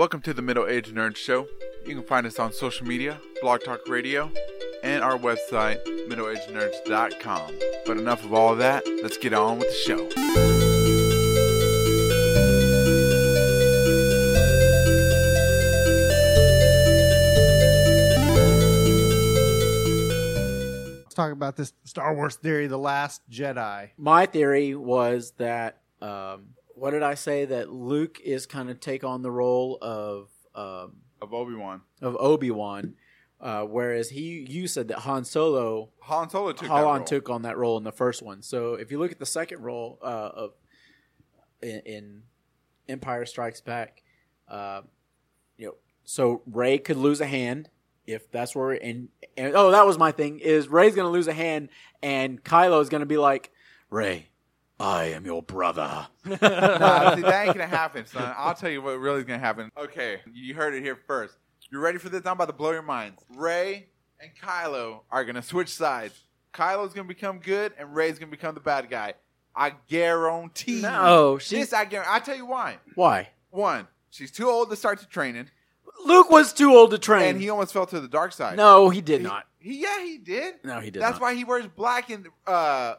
Welcome to the Middle Age Nerd Show. You can find us on social media, Blog Talk Radio, and our website, middleagenerds.com. But enough of all of that, let's get on with the show. Let's talk about this Star Wars theory, The Last Jedi. My theory was that um, what did I say that Luke is kind of take on the role of um, Of Obi Wan. of Obi Wan, uh, whereas he you said that Han Solo Han Solo took Han took on that role in the first one. So if you look at the second role uh, of in, in Empire Strikes Back, uh, you know, so Rey could lose a hand if that's where and, and oh that was my thing is Rey's gonna lose a hand and Kylo is gonna be like Rey, I am your brother. nah, see, that ain't gonna happen, son. I'll tell you what really is gonna happen. Okay, you heard it here first. You're ready for this? I'm about to blow your minds. Rey and Kylo are gonna switch sides. Kylo's gonna become good, and Rey's gonna become the bad guy. I guarantee. you. No, she- this I guarantee. I tell you why. Why? One, she's too old to start the training, Luke was too old to train. and he almost fell to the dark side. no, he did He- not. He, yeah, he did. No, he did That's not. why he wears black and uh,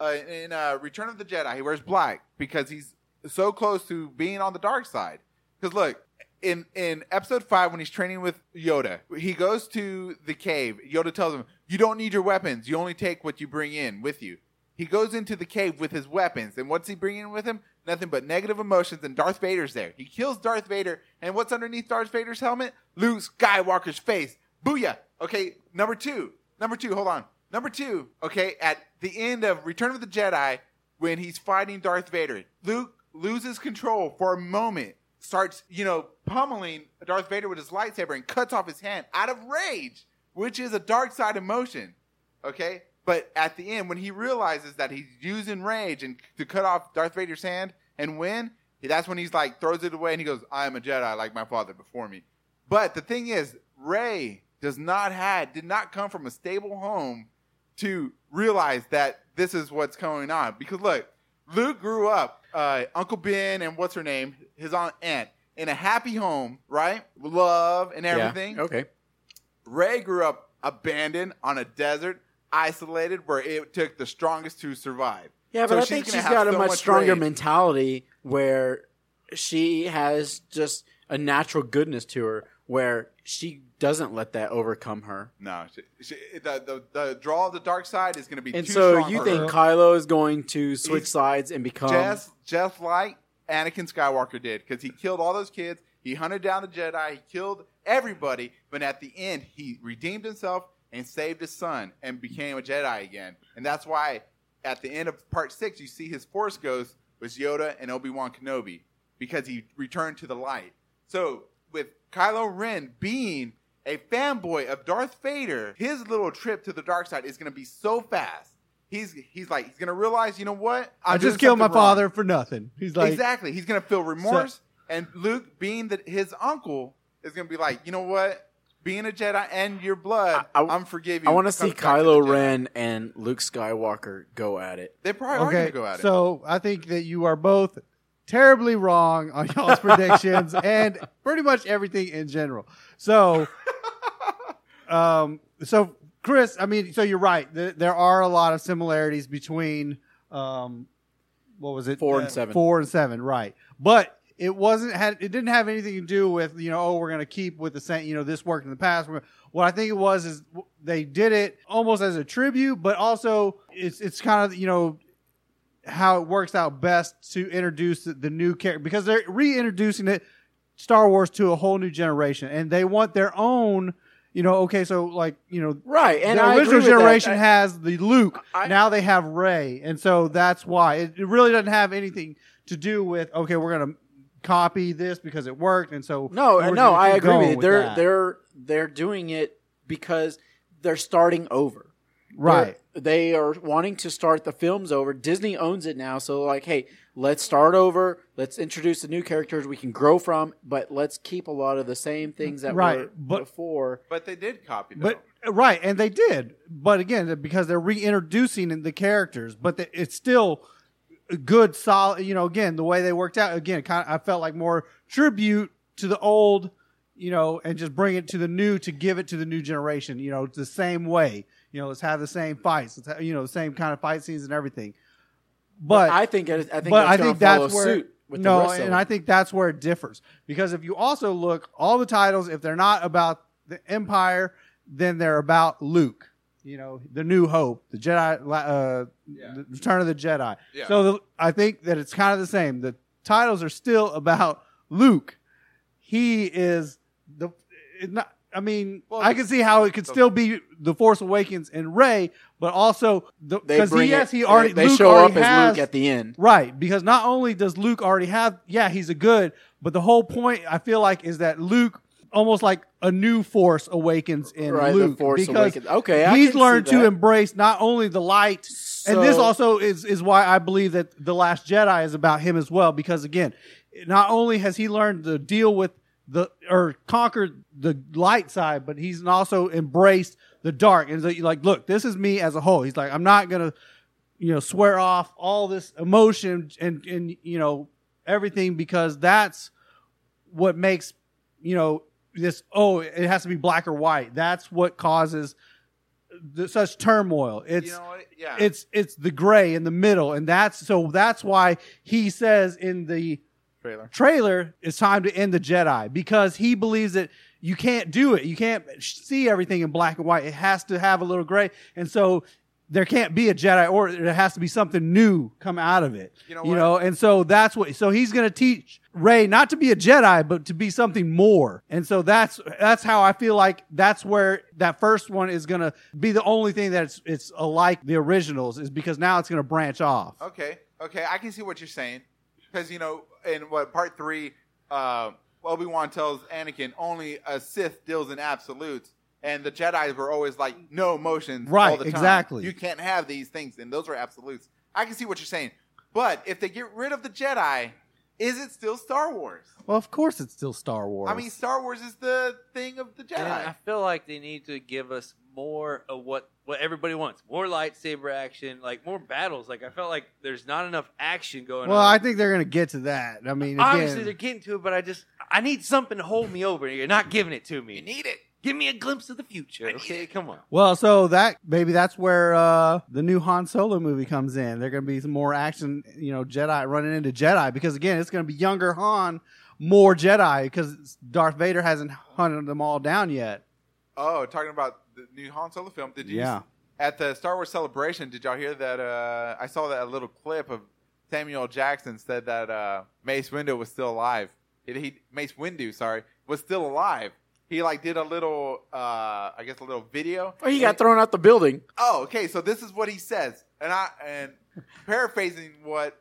uh in uh, Return of the Jedi. He wears black because he's so close to being on the dark side. Because look, in in Episode Five, when he's training with Yoda, he goes to the cave. Yoda tells him, "You don't need your weapons. You only take what you bring in with you." He goes into the cave with his weapons, and what's he bringing with him? Nothing but negative emotions. And Darth Vader's there. He kills Darth Vader, and what's underneath Darth Vader's helmet? Luke Skywalker's face. Booyah! Okay, number two. Number two. Hold on. Number two. Okay, at the end of Return of the Jedi, when he's fighting Darth Vader, Luke loses control for a moment. Starts, you know, pummeling Darth Vader with his lightsaber and cuts off his hand out of rage, which is a dark side emotion. Okay? But at the end, when he realizes that he's using rage and to cut off Darth Vader's hand and win, that's when he's like throws it away and he goes, "I am a Jedi, like my father before me." But the thing is, Rey does not had did not come from a stable home to realize that this is what's going on. Because look, Luke grew up, uh, Uncle Ben and what's her name, his aunt aunt, in a happy home, right? Love and everything. Yeah. Okay. Rey grew up abandoned on a desert, isolated, where it took the strongest to survive. Yeah, So but I she's think she's got a much, much stronger rage. mentality where she has just a natural goodness to her where she doesn't let that overcome her. No, she, she, the, the the draw of the dark side is going to be And so you think her. Kylo is going to switch He's sides and become just just like Anakin Skywalker did because he killed all those kids. He hunted down the Jedi. He killed everybody, but at the end, he redeemed himself and saved his son and became a Jedi again. And that's why at the end of Part Six, you see his Force ghost was Yoda and Obi Wan Kenobi because he returned to the light. So with Kylo Ren being a fanboy of Darth Vader, his little trip to the dark side is going to be so fast. He's he's like he's going to realize, you know what? I I'm doing just killed my wrong. father for nothing. He's like, exactly. He's gonna feel remorse, and Luke, being that his uncle, is gonna be like, you know what? Being a Jedi and your blood, I- I, am forgiving. I want to see back Kylo. Ren and Luke Skywalker go at it. They probably are okay, gonna go at it. so I think that you are both terribly wrong on y'all's predictions and pretty much everything in general. So, um, so Chris, I mean, so you're right. There, there are a lot of similarities between, um, what was it? Four and Uh, seven. Four and seven, right? But it wasn't had it didn't have anything to do with you know oh we're going to keep with the same you know this worked in the past. What I think it was is they did it almost as a tribute, but also it's it's kind of you know how it works out best to introduce the, the new character because they're reintroducing it Star Wars to a whole new generation, and they want their own. You know, okay, so like you know, Right, and the I original agree with that. generation I- has the Luke. I- now they have Rey, and so that's why it, it really doesn't have anything to do with okay, we're gonna copy this because it worked, and so No, no, I agree with you. They're that. they're they're doing it because they're starting over. Right. They're- they are wanting to start the films over. Disney owns it now, so like, hey, let's start over. Let's introduce the new characters we can grow from, but let's keep a lot of the same things that Right, were but- before. but they did copy. Though. But right, and they did, but again, because they're reintroducing the characters, but the, it's still good, solid. You know, again, the way they worked out, again, kind of, I felt like more tribute to the old, you know, and just bring it to the new to give it to the new generation. You know, the same way. You know, let's have the same fights. Let's have, you know the same kind of fight scenes and everything. But I think I think but that's I think that's where suit with no, the rest and them. I think that's where it differs because if you also look all the titles, if they're not about the Empire, then they're about Luke. You know, the New Hope, the Jedi, uh, Yeah. the Return of the Jedi. Yeah. So the, I think that it's kind of the same. The titles are still about Luke. He is the. It not, I mean, Well, I can see how it could still be the Force Awakens and Rey, but also they because he, yes, he already they, they Luke show already up as Luke at the end. Right, because not only does Luke already have, yeah, he's a good, but the whole point I feel like is that Luke almost like a new force awakens in Right, the Luke Force because Awakens. Okay, I he's learned to embrace not only the light, and this also is is why I believe that the Last Jedi is about him as well. Because again, not only has he learned to deal with the or conquered the light side, but he's also embraced the dark. And so you're like, look, this is me as a whole. He's like, I'm not gonna you know swear off all this emotion and and you know everything because that's what makes you know this oh it has to be black or white that's what causes the, such turmoil it's you know? Yeah. it's it's the gray in the middle and that's so that's why he says in the trailer. trailer it's time to end the jedi because he believes that you can't do it. You can't see everything in black and white. It has to have a little gray. And so there can't be a jedi or there has to be something new come out of it. You know you know and so that's what so he's going to teach Rey not to be a jedi but to be something more. And so that's that's how i feel like that's where that first one is going to be the only thing that's it's alike the originals is because now it's going to branch off. Okay, okay, I can see what you're saying because you know in what part three, uh, Obi Wan tells Anakin only a Sith deals in absolutes, and the Jedi's were always like no emotions, Right, all the time. exactly. You can't have these things, and those are absolutes. I can see what you're saying, but if they get rid of the Jedi, is it still Star Wars? well of course it's still star wars I mean, Star Wars is the thing of the Jedi. And I feel like they need to give us more of what what everybody wants. More lightsaber action, like more battles. Like I felt like there's not enough action going on. well on. i think they're going to get to that i mean Obviously, they're getting to it, but I just I need something to hold me over. You're not giving it to me. you need it. Give me a glimpse of the future. Okay, come on. Well, so that maybe that's where uh, the new Han Solo movie comes in. They're going to be some more action, you know, Jedi running into Jedi because again, it's going to be younger Han, more Jedi because Darth Vader hasn't hunted them all down yet. Oh, talking about the new Han Solo film. Did you Yeah. at the Star Wars celebration? Did y'all hear that? Uh, I saw that little clip of Samuel Jackson said that uh, Mace Windu was still alive. It, he Mace Windu, sorry, was still alive. He like did a little, uh, I guess, a little video. Oh, he got thrown out the building. Oh, okay. So this is what he says, and I and paraphrasing what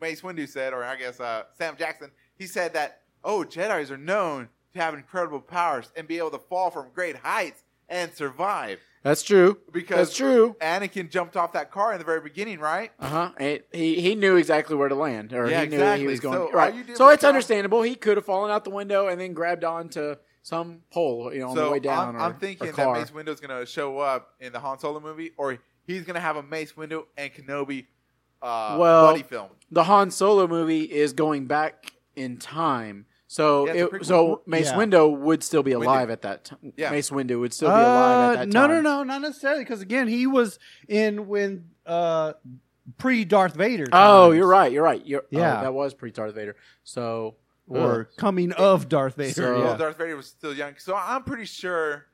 Mace Windu said, or I guess uh, Sam Jackson, he said that oh, Jedi's are known to have incredible powers and be able to fall from great heights and survive. That's true. Because That's true. Anakin jumped off that car in the very beginning, right? Uh huh. He he knew exactly where to land, or Yeah, he knew exactly. he was going. So right. So it's understandable. He could have fallen out the window and then grabbed onto some pole, you know, on the way down. I'm, or, I'm thinking that. Mace Windu's going to show up in the Han Solo movie, or he's going to have a Mace Windu and Kenobi uh, Well, buddy film. the Han Solo movie is going back in time. So, Yeah, it's a it, prequel. so Mace Yeah. Windu would still be alive at that time. Yeah. Mace Windu would still be alive Uh, at that no, time. no, no, no, not necessarily because again, he was in when uh, pre Darth Vader. Oh, times. you're right. You're right. You're, Yeah. oh, that was pre Darth Vader. So, Or uh, coming of Darth Vader. So- yeah. Well, Darth Vader was still young, so I'm pretty sure.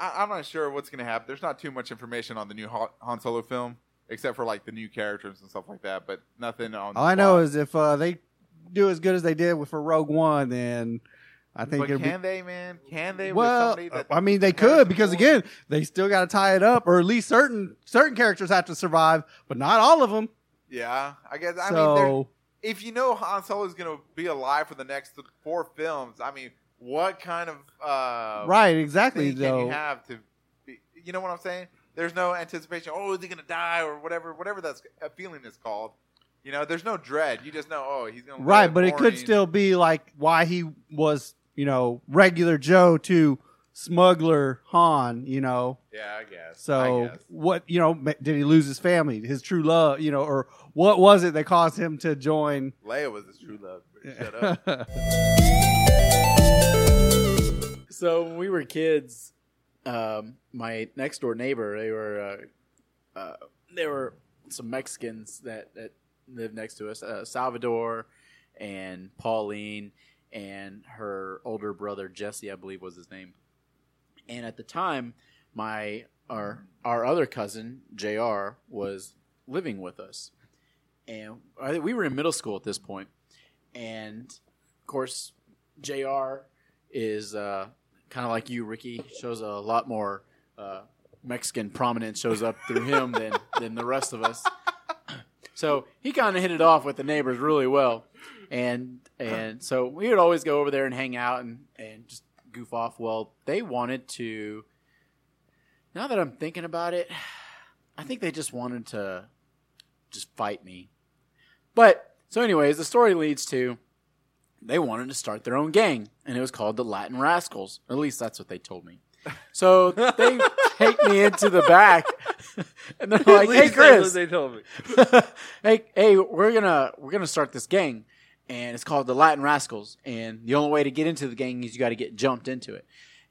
I, I'm not sure what's going to happen. There's not too much information on the new Han, Han Solo film, except for like the new characters and stuff like that, but nothing on. All I know is if uh, they do as good as they did with for Rogue One, then I think but can be. they, man? Can they? Well, somebody that I mean, they could because again, they still got to tie it up, or at least certain certain characters have to survive, but not all of them. yeah, I guess. I mean, so if you know Han Solo is going to be alive for the next four films, I mean, what kind of uh, right, exactly. Though you have to? Be, you know what I'm saying? There's no anticipation. Oh, is he going to die or whatever? Whatever that feeling is called. You know, there's no dread. You just know, oh, he's going to right, but it could still be like why he was, you know, regular Joe to smuggler Han. You know, Yeah, I guess. so I guess. what? You know, ma- did he lose his family, his true love? You know, or what was it that caused him to join? Leia was his true love. Shut up. so when we were kids, um, my next door neighbor, they were uh, uh, they were some Mexicans that that lived next to us, uh, Salvador and Pauline and her older brother Jesse, I believe was his name. And at the time, my our our other cousin Jr. was living with us, and I we were in middle school at this point. and of course, Jr. is uh, kind of like you, Ricky. Shows a lot more uh, Mexican prominence shows up through him than than the rest of us. So he kind of hit it off with the neighbors really well, and and so we would always go over there and hang out and and just goof off. Well, they wanted to. Now that I'm thinking about it, I think they just wanted to just fight me. But so, anyways, the story leads to they wanted to start their own gang, and it was called the Latin Rascals. At least that's what they told me. So they take me into the back, and they're like, "Hey, least that's what Chris, they told me. hey, hey, we're gonna we're gonna start this gang, and it's called the Latin Rascals. And the only way to get into the gang is you got to get jumped into it.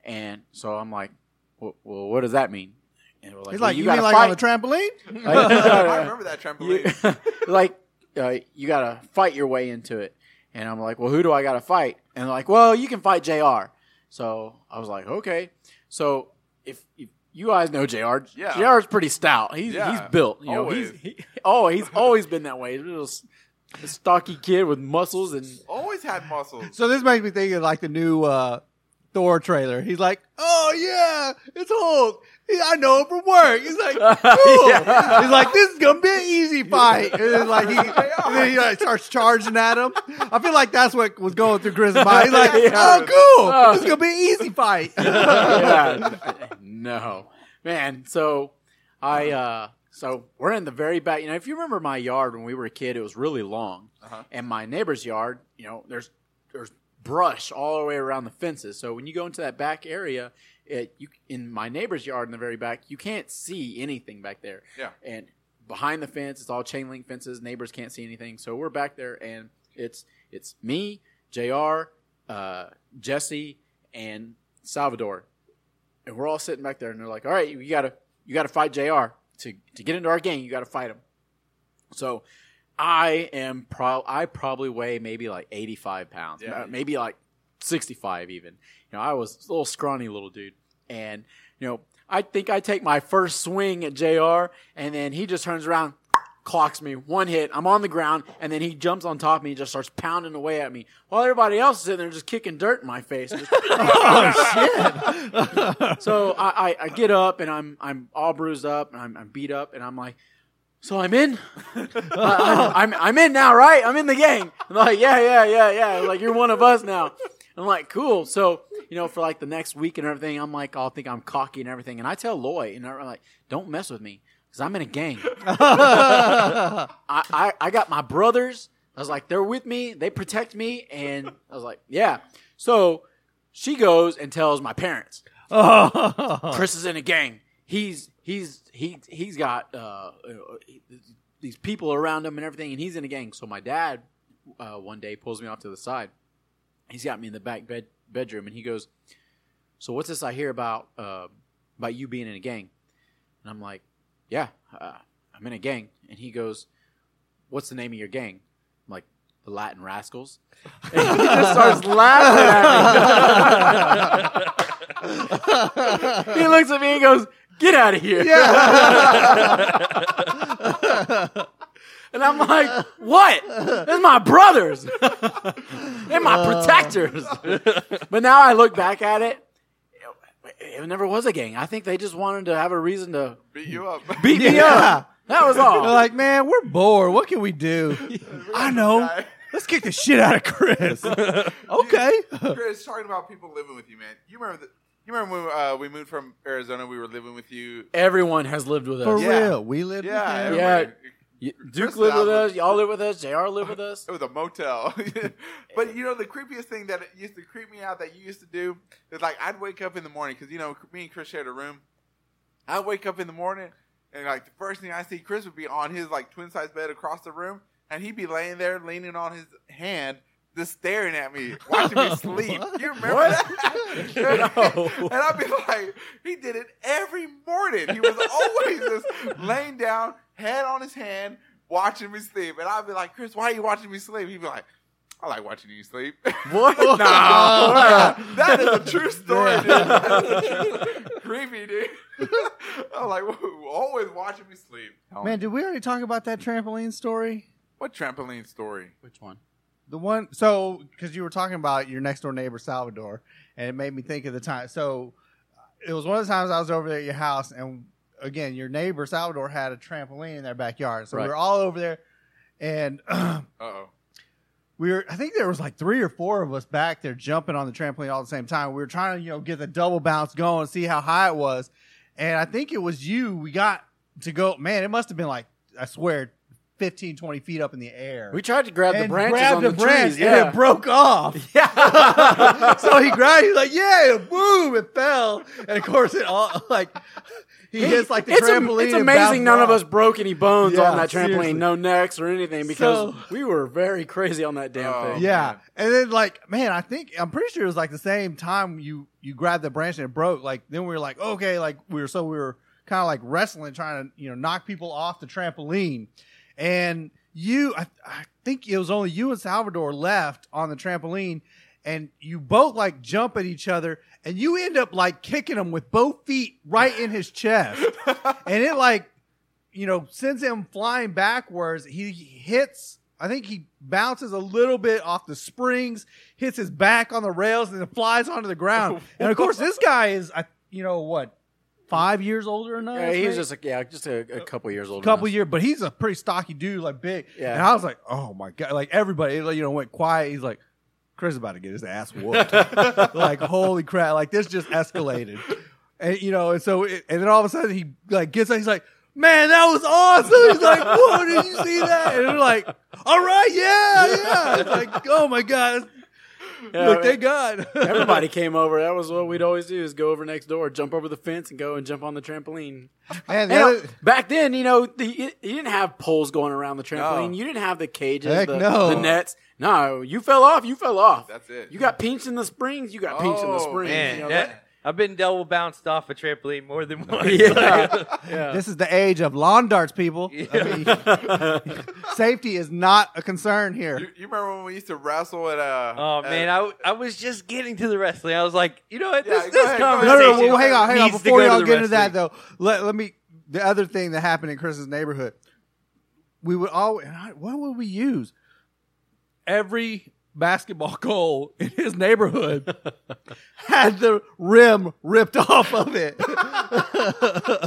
And so I'm like, well, well what does that mean? And we're like, He's well, like, you, gotta mean like on a fight- trampoline? I remember that trampoline. you, like uh, you got to fight your way into it. And I'm like, well, who do I got to fight? And they're like, well, you can fight Jr. So I was like, okay. So if, if you guys know Jr. Yeah. Jr. is pretty stout. He's Yeah. he's built. You know, Always. he's he, oh he's always been that way. He's a little s- a stocky kid with muscles and Always had muscles. So this makes me think of like the new uh, Thor trailer. He's like, "Oh yeah, it's Hulk. I know him from work." He's like, "Cool." Yeah. He's like, "This is gonna be an easy fight." And then like he, and then he like, starts charging at him. I feel like that's what was going through Chris' mind. He's like, Yeah. "Oh, cool. Oh. This is gonna be an easy fight." yeah. no, man. So I, uh, so we're in the very back. You know, if you remember my yard when we were a kid, it was really long, Uh-huh. and my neighbor's yard, you know, there's there's brush all the way around the fences. So when you go into that back area, it you in my neighbor's yard in the very back, you can't see anything back there. Yeah. and behind the fence, it's all chain link fences. Neighbors can't see anything. So we're back there, and it's it's me, Jr., uh, Jesse, and Salvador and we're all sitting back there, and they're like, "All right, you gotta you gotta fight Jr. to to get into our gang. You gotta fight him." So I am pro I probably weigh maybe like eighty five pounds, Yeah. maybe like sixty five even. You know, I was a little scrawny little dude, and you know, I think I take my first swing at Jr. and then he just turns around. Clocks me one hit. I'm on the ground, and then he jumps on top of me and just starts pounding away at me, while everybody else is sitting there just kicking dirt in my face. Just- oh, so I, I, I get up and I'm I'm all bruised up and I'm, I'm beat up and I'm like, so I'm in. Uh, I, am I'm, I'm in now, right? I'm in the gang. I'm like, yeah, yeah, yeah, yeah. Like you're one of us now. I'm like, cool. So you know, for like the next week and everything, I'm like, I'll think I'm cocky and everything. And I tell Loy, and I'm like, don't mess with me because I'm in a gang. I, I I got my brothers. I was like, they're with me. They protect me, and I was like, yeah. So she goes and tells my parents. Chris is in a gang. He's he's he he's got uh, these people around him and everything, and he's in a gang. So my dad uh, one day pulls me off to the side. He's got me in the back bed bedroom, and he goes, "So what's this I hear about uh, about you being in a gang?" And I'm like, "Yeah, uh, I'm in a gang." And he goes, "What's the name of your gang?" I'm like, "The Latin Rascals." And he just starts laughing at me. he looks at me and goes, "Get out of here!" and I'm like, "What? They're my brothers. They're my uh. protectors." but now I look back at it. It never was a gang. I think they just wanted to have a reason to Beat you up. beat me Yeah. up. That was all. They're like, "Man, we're bored. What can we do?" I know. Let's kick the shit out of Chris. okay. Chris, talking about people living with you, man. You remember the, You remember when uh, we moved from Arizona? We were living with you. Everyone has lived with For us. Yeah. real. We lived Yeah, with him. Yeah. everybody- Y- Chris Duke and lived with lived- us. Y'all live with us. Jr. lived with us. It was a motel. but you know, the creepiest thing that used to creep me out that you used to do is like I'd wake up in the morning because you know me and Chris shared a room. I'd wake up in the morning and like the first thing I see, Chris would be on his like twin size bed across the room, and he'd be laying there leaning on his hand, just staring at me, watching me sleep. You remember What? that? No. And I'd be like, he did it every morning. He was always just laying down, head on his hand, watching me sleep. And I'd be like, Chris, why are you watching me sleep? He'd be like, I like watching you sleep. What? Oh, Nah. that is a true story, dude. That is a true- Creepy, dude. I'm like, always watching me sleep. Man, did we already talk about that trampoline story? what trampoline story? Which one? The one, so because you were talking about your next door neighbor Salvador, and it made me think of the time. So it was one of the times I was over there at your house, and again, your neighbor Salvador had a trampoline in their backyard. So we Right. were all over there, and oh. we were. I think there was like three or four of us back there jumping on the trampoline all at the same time. We were trying to, you know, get the double bounce going, see how high it was, and I think it was you. We got to go. Man, it must have been like I swear, 15, 20 feet up in the air. We tried to grab the and branches grabbed on the, the, branch, trees. Yeah. and it broke off. yeah. so he grabbed. He's like, "Yeah!" Boom! It fell, and of course, it all like he hits like the it's, am- trampoline. it's and amazing bounces none of off. us broke any bones Yeah, on that trampoline, seriously. no necks or anything because So- we were very crazy on that damn Oh, thing. Yeah, and then like, man, I think I'm pretty sure it was like the same time you you grabbed the branch and it broke. Like then we were like, okay, like we were so we were kind of like wrestling, trying to you know knock people off the trampoline, and you, I, I think it was only you and Salvador left on the trampoline, and you both like jump at each other, and you end up like kicking him with both feet right in his chest, and it like you know sends him flying backwards. He hits. I think he bounces a little bit off the springs, hits his back on the rails, and then flies onto the ground. and of course, this guy is, I, you know, what, five years older than us? Yeah, he was just like, yeah, just a, a couple years older. A couple years, but he's a pretty stocky dude, like big. Yeah. And I was like, oh my god, like everybody, like, you know, went quiet. He's like, Chris is about to get his ass whooped. like holy crap, like this just escalated, and you know, and so it, and then all of a sudden he like gets up, he's like. Man, that was awesome. He's like, "Whoa, did you see that?" And they're like, "All right, yeah, yeah." It's like, "Oh my god, Yeah, look, thank God." Everybody came over. That was what we'd always do: is go over next door, jump over the fence, and go and jump on the trampoline. Man, the And, other- back then, you know, the, you, you didn't have poles going around the trampoline. No. You didn't have the cages, the, no. the nets. No, you fell off. You fell off. That's it. You got pinched in the springs. You got pinched in the Oh, springs. Man, you know, that- I've been double bounced off a trampoline more than once. yeah, yeah. this is the age of lawn darts, people. I mean, safety is not a concern here. You, you remember when we used to wrestle at uh Oh at- man, I, I was just getting to the wrestling. I was like, you know what? This, go this ahead, go ahead. No, no, no, well, hang on, hang on. Before y'all the get into that, though, let, let me. The other thing that happened in Chris's neighborhood, we would always. and What would we use? Every basketball goal in his neighborhood had the rim ripped off of it.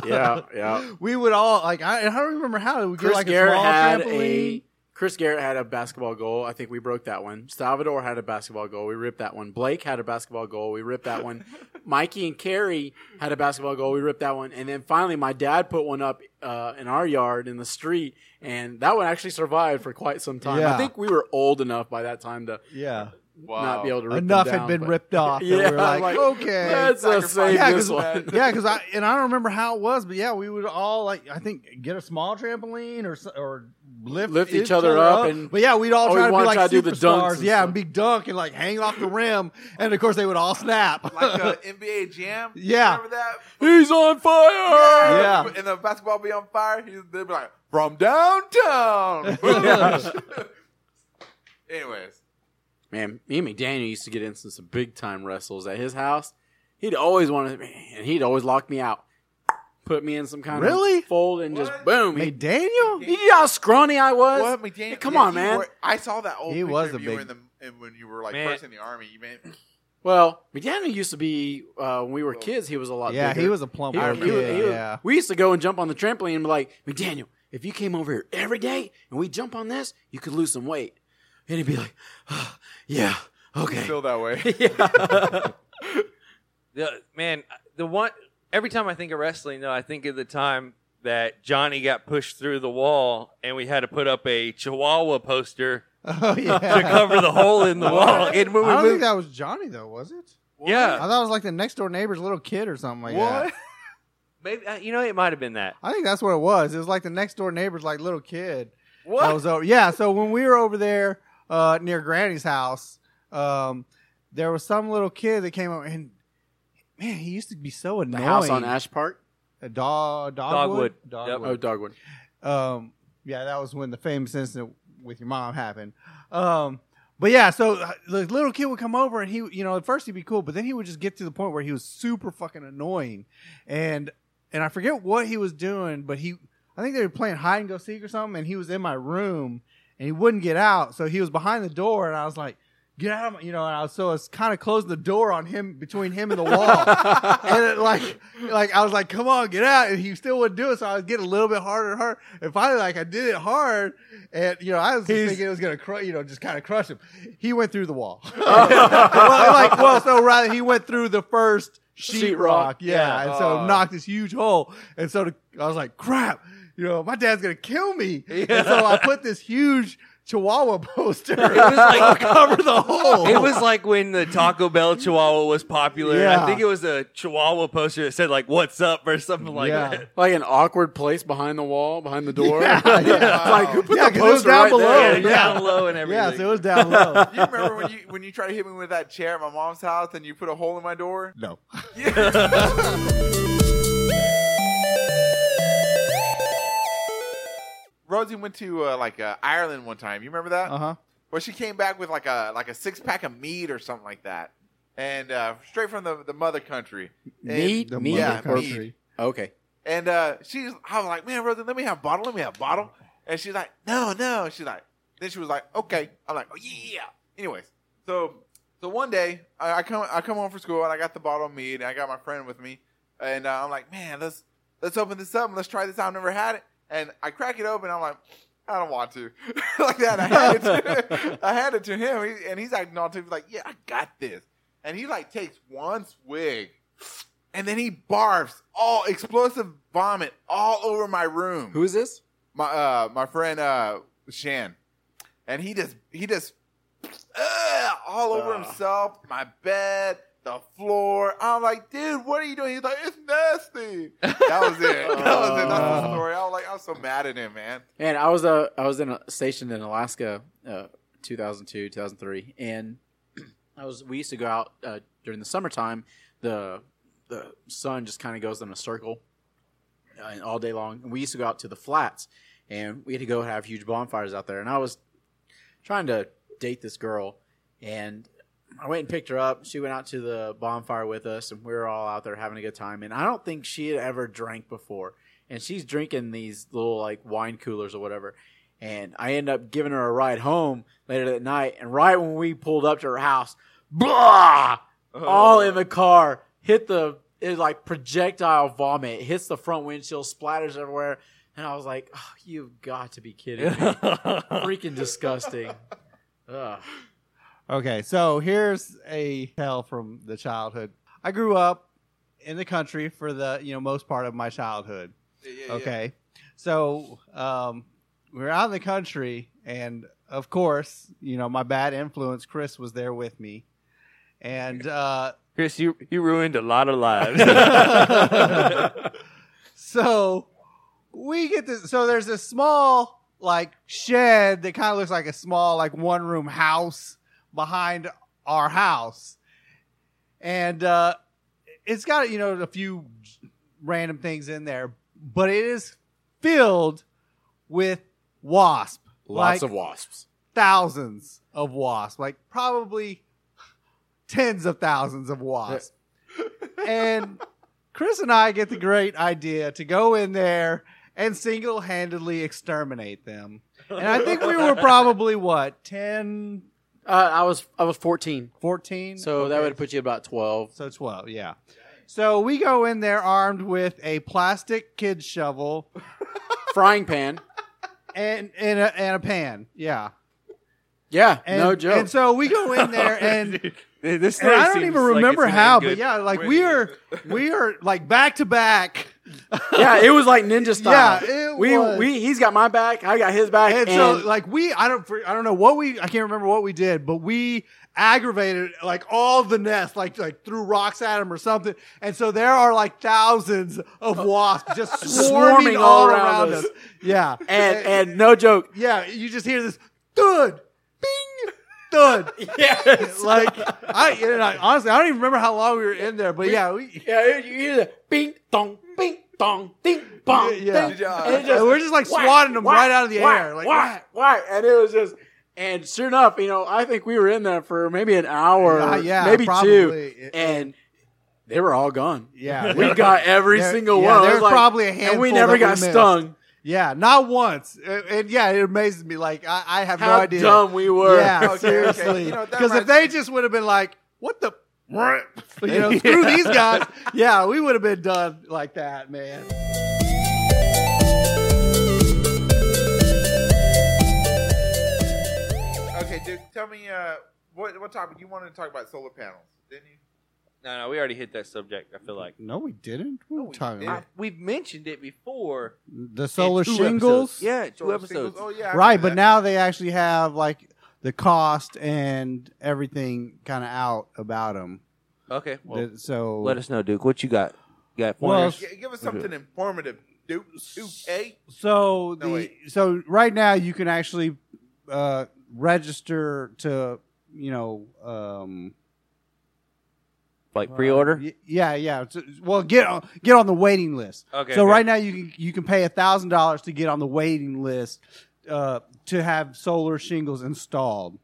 yeah, yeah. We would all like. I, I don't remember how we get Chris like a Garrett small had trampoline. a Chris Garrett had a basketball goal. I think we broke that one. Salvador had a basketball goal. We ripped that one. Blake had a basketball goal. We ripped that one. Mikey and Carrie had a basketball goal. We ripped that one. And then finally, my dad put one up uh, in our yard in the street, and that one actually survived for quite some time. Yeah. I think we were old enough by that time to Yeah, wow. not be able to rip enough them had been but- ripped off. Yeah, we were like, like, okay, Let's save Yeah, this 'cause- one. yeah, because I and I don't remember how it was, but yeah, we would all like I think get a small trampoline or or lift Lift each other up and- but yeah, we'd all we try to be like try to do the dunks superstars, and yeah, and be dunk and like hang off the rim, and of course they would all snap. like uh, NBA Jam. Yeah. remember that? He's on fire. Yeah. and the basketball be on fire. He's they'd be like from downtown. Anyways, Man, me and McDaniel used to get into some big time wrestles at his house. He'd always want to, and he'd always lock me out, put me in some kind Really? of fold, and just boom. hey, He, Daniel, you know how scrawny I was. what McDaniel? Hey, come yeah, on, man. were- I saw that old. He picture was of a you big- in the and when you were like Man. first in the army. You made Well, McDaniel used to be uh, when we were kids. He was a lot. yeah, bigger. he was a plump He- little he was- kid, he was- yeah. We used to go and jump on the trampoline and be like, McDaniel, if you came over here every day and we jump on this, you could lose some weight. And he'd be like, "Ah, yeah, okay. feel that way. yeah. The, man, the one every time I think of wrestling, though, I think of the time that Johnny got pushed through the wall, and we had to put up a Chihuahua poster Oh yeah, to cover the hole in the wall. And when we I don't think that was Johnny though, was it? I yeah, I thought it was like the next door neighbor's little kid or something like that. maybe uh, you know it might have been that. I think that's what it was. It was like the next door neighbor's like little kid. What? That was over. Yeah. So when we were over there, uh, near Granny's house. Um, there was some little kid that came up and man, he used to be so annoying. The annoying. house on Ash Park. A dog, dogwood, Dogwood. Oh, Dogwood. um, yeah, that was when the famous incident with your mom happened. Um, but yeah, so uh, the little kid would come over and he, you know, at first he'd be cool, but then he would just get to the point where he was super fucking annoying, and and I forget what he was doing, but he, I think they were playing hide and go seek or something, and he was in my room and he wouldn't get out, so he was behind the door, and I was like. Get out of my, you know, and I was so I was kind of closing the door on him between him and the wall, and it, like, like I was like, "Come on, get out!" And he still wouldn't do it. So I was getting a little bit harder and harder. And finally, like I did it hard, and you know, I was just He's- thinking it was gonna, cru- you know, just kind of crush him. He went through the wall. well, like, well, so rather he went through the first sheetrock, Sheetrock, yeah, yeah. and so Oh. knocked this huge hole. And so the, I was like, "Crap!" You know, my dad's gonna kill me. And so I put this huge Chihuahua poster It was like- cover the hole. It was like when the Taco Bell Chihuahua was popular. Yeah. I think it was a Chihuahua poster that said like "What's up" or something like Yeah. that. Like an awkward place behind the wall, behind the door. Yeah, yeah. like who put Yeah, the 'cause poster down right below. there? Yeah, yeah. down low and everything. yeah, so it was down low. You remember when you when you tried to hit me with that chair at my mom's house and you put a hole in my door? no. Rosie went to uh, like uh, Ireland one time. You remember that? Uh huh. Well, she came back with like a like a six pack of meat or something like that, and uh, straight from the the mother country. And- Meat, The meat, mother yeah, or- meat. country. Okay. And uh, she's, I was like, man, Rosie, let me have a bottle. Let me have a bottle. And she's like, no, no. She's like, then she was like, okay. I'm like, oh yeah. Anyways, so so one day I, I come I come home from school and I got the bottle of meat and I got my friend with me and uh, I'm like, man, let's let's open this up and let's try this out. I've never had it. And I crack it open. I'm like, I don't want to like that. I had it to, I had it to him he, and he's acting all he's like, yeah, I got this. And he like takes one swig and then he barfs all explosive vomit all over my room. Who is this? my uh my friend uh Shan, and he just he just uh, all over himself, my bed, the floor. I'm like, dude, what are you doing? He's like, it's nasty. That was it. That was it. That's the Oh. story. I was like, I'm so mad at him, man. And I was uh, I was in a, stationed in Alaska, uh, 2002, 2003, and I was we used to go out uh, during the summertime. The the sun just kind of goes in a circle uh, and all day long. And we used to go out to the flats, and we had to go have huge bonfires out there. And I was trying to date this girl, and I went and picked her up. She went out to the bonfire with us, and we were all out there having a good time. And I don't think she had ever drank before, and she's drinking these little like wine coolers or whatever. And I end up giving her a ride home later that night. And right when we pulled up to her house, blah, oh, all in the car, hit the it like projectile vomit, hits the front windshield, splatters everywhere. And I was like, oh, "You've got to be kidding me! Freaking disgusting!" Ugh. Okay, so here's a tale from the childhood. I grew up in the country for the you know most part of my childhood. Yeah, yeah, yeah. Okay, so um, we were out in the country, and of course, you know my bad influence, Chris, was there with me, and uh, Chris, you you ruined a lot of lives. so we get this. So there's this small like shed that kind of looks like a small like one room house behind our house, and uh, it's got you know a few random things in there, but it is filled with wasp. Lots like of wasps. thousands of wasps, like probably tens of thousands of wasps. and Chris and I get the great idea to go in there and single handedly exterminate them. And I think we were probably what, 10, Uh, I was I was 14, 14? so that Okay. would put you about 12. So 12, yeah. So we go in there armed with a plastic kid shovel Frying pan. and, and, a, and a pan. Yeah. Yeah, And, no joke. And so we go in there and this And I don't even remember it's how, but yeah, like we are, we are like back to back. yeah, it was like ninja style. Yeah, it we was. we he's got my back, I got his back, And and, so, like we, I don't, I don't know what we, I can't remember what we did, but we aggravated like all the nests, like like threw rocks at him or something. And so there are like thousands of wasps just swarming, Swarming all all around around us. us. Yeah, and and no joke, yeah, you just hear this thud, bing, thud. yes. Like I, and I honestly, I don't even remember how long we were in there, but yeah, we. yeah, you hear the bing dong, dong, ding bong, Yeah, ding, uh, and it And we're just like whack, swatting them whack, right out of the whack, air, like whack, whack, and it was just. And sure enough, you know, I think we were in there for maybe an hour, Uh, yeah, maybe probably. two, and they were all gone. Yeah, we got every There- single yeah, one. I there's was like- probably a and handful we never got missed. stung. Yeah, not once. And, and yeah, it amazes me. Like I, I have How no idea. How dumb we were. Yeah, Okay, okay. seriously. You know, Because if they just would have been like, "What the," you know, screw these guys. Yeah, we would have been done like that, man. Okay, Duke, tell me uh, what what topic you wanted to talk about solar panels, didn't you? No, no, we already hit that subject. I feel like No, we didn't. What No, are we we talking didn't. about? I, we've mentioned it before. The solar two shingles. episodes. Yeah, two Solar episodes. singles? Oh yeah, I Right, remember but that. now they actually have like the cost and everything kind of out about them. Okay, well, so let us know, Duke. What you got? You got Well, pointers? G- give us something informative, Duke. Duke, hey. So the No, wait. so right now you can actually uh, register to you know um, like pre-order? y- yeah, yeah. So- well, get on get on the waiting list. Okay. so okay. right now you can you can pay a thousand dollars to get on the waiting list uh, to have solar shingles installed,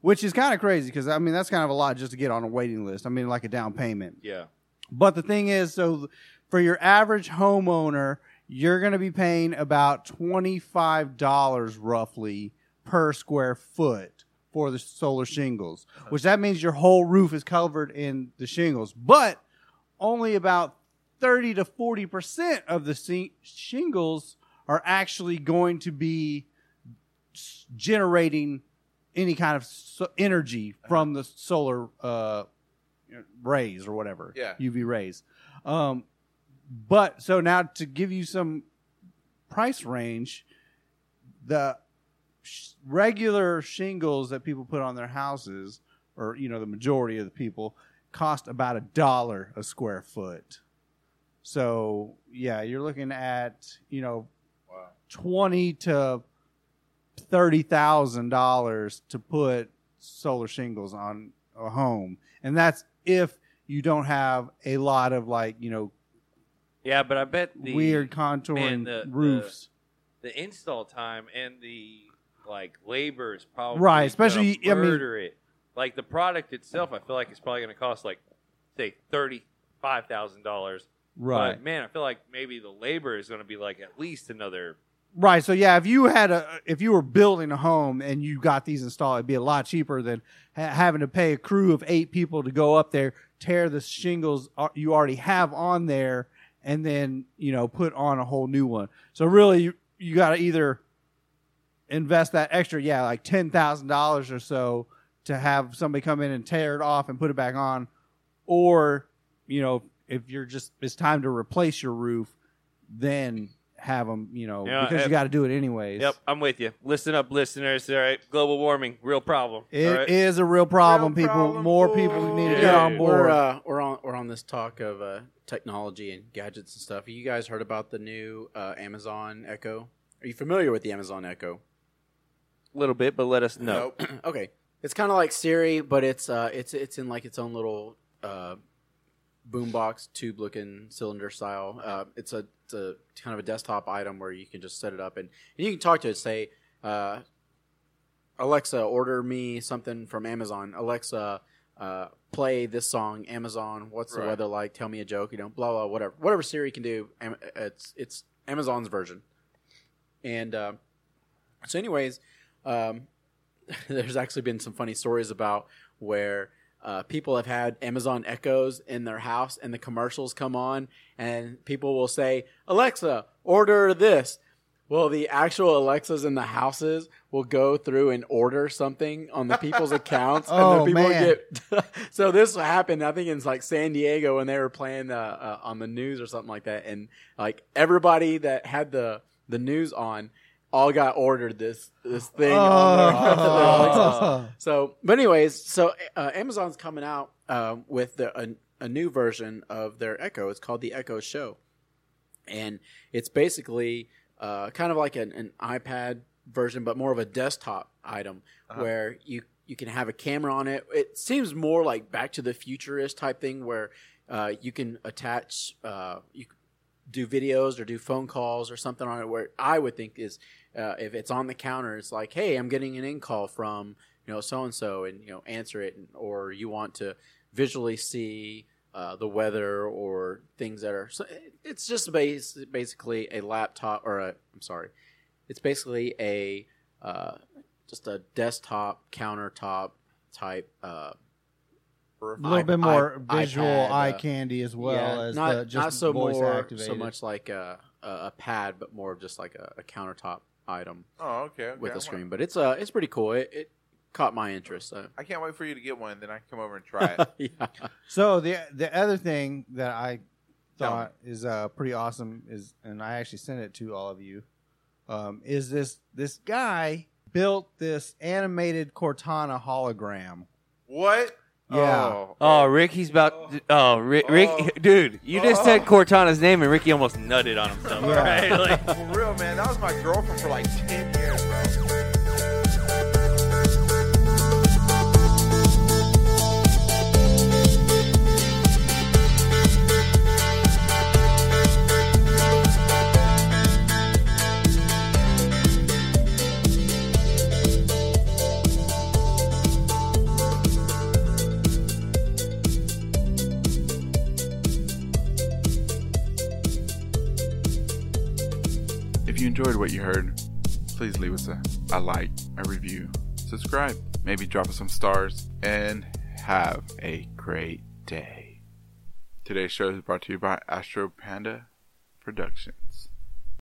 which is kind of crazy because I mean that's kind of a lot just to get on a waiting list. I mean like a down payment. Yeah. But the thing is, so for your average homeowner, you're going to be paying about $25 roughly per square foot for the solar shingles, which that means your whole roof is covered in the shingles. But only about 30 to 40% of the shingles are actually going to be generating any kind of so- energy from the solar uh, rays or whatever. Yeah. UV rays. Um, but so now to give you some price range, the sh- regular shingles that people put on their houses, or you know the majority of the people, cost about a dollar a square foot. So yeah, you're looking at you know. Twenty to thirty thousand dollars to put solar shingles on a home, and that's if you don't have a lot of like you know Yeah, but I bet the weird contouring man, the- the- roofs. the install time and the like labor is probably Right, especially, gonna I mean- murder it. Like the product itself, I feel like it's probably going to cost like say thirty five thousand dollars. right, But man, I feel like maybe the labor is going to be like at least another. Right. So yeah, if you had a if you were building a home and you got these installed, it'd be a lot cheaper than ha- having to pay a crew of eight people to go up there, tear the shingles uh, you already have on there, and then you know put on a whole new one. So really, you, you got to either invest that extra, yeah, like ten thousand dollars or so to have somebody come in and tear it off and put it back on, or you know if you're just it's time to replace your roof, then have them, you know, Yeah, because if- you got to do it anyways. Yep, I'm with you. Listen up, listeners. All right, global warming, real problem. It all right? is a real problem, Real people. problem, More people need to boy. get on Yeah. board. We're uh, we're on we're on this talk of uh, technology and gadgets and stuff. You guys heard about the new uh, Amazon Echo? Are you familiar with the Amazon Echo? a little bit, but let us know. Nope. okay, it's kind of like Siri, but it's uh, it's it's in like its own little uh, boombox tube looking cylinder style. Uh, it's a it's a kind of a desktop item where you can just set it up and, and you can talk to it. Say, uh, Alexa, order me something from Amazon. Alexa, uh, play this song. Amazon, what's the weather like? Tell me a joke. You know, blah blah whatever whatever Siri can do. It's it's Amazon's version. And uh, so, anyways, um, there's actually been some funny stories about where uh, people have had Amazon Echoes in their house, and the commercials come on, and people will say, "Alexa, order this." Well, the actual Alexas in the houses will go through and order something on the people's accounts, and Oh, the people man. get. so this happened, I think, in like San Diego when they were playing uh, uh, on the news or something like that, and like everybody that had the the news on all got ordered this this thing on their, their Oh. So, but anyways, so uh, Amazon's coming out uh, with the, a, a new version of their Echo. It's called the Echo Show, and it's basically uh, kind of like an, an iPad version, but more of a desktop item Uh-huh. where you you can have a camera on it. It seems more like Back to the Futurist type thing where uh, you can attach, uh, you do videos or do phone calls or something on it. Where I would think is uh, if it's on the counter, it's like, hey, I'm getting an in call from you know so and so, and you know answer it, or you want to visually see. Uh, the weather or things that are so it's just base, basically a laptop or a I'm sorry it's basically a uh, just a desktop countertop type uh, a little bit more i- visual iPad, eye uh, candy as well yeah, as not, the, just not so voice more activated. so much like a, a, a pad but more of just like a, a countertop item Oh, okay. okay. with I a screen but it's uh it's pretty cool it, it caught my interest so. I can't wait for you to get one. Then I can come over and try it. yeah So the the other thing that I Tell thought is uh, pretty awesome is, and I actually sent it to all of you, um, is this this guy built this animated Cortana hologram. what? Yeah. Oh, Oh, Ricky's about. Oh. To, oh, Rick, Rick, Oh. dude, you just Oh. said Cortana's name, and Ricky almost nutted on himself. Yeah. Right? Like, for real, man. That was my girlfriend for like ten enjoyed what you heard, please leave us a, a like, a review, subscribe, maybe drop us some stars, and have a great day. Today's show is brought to you by Astro Panda Productions.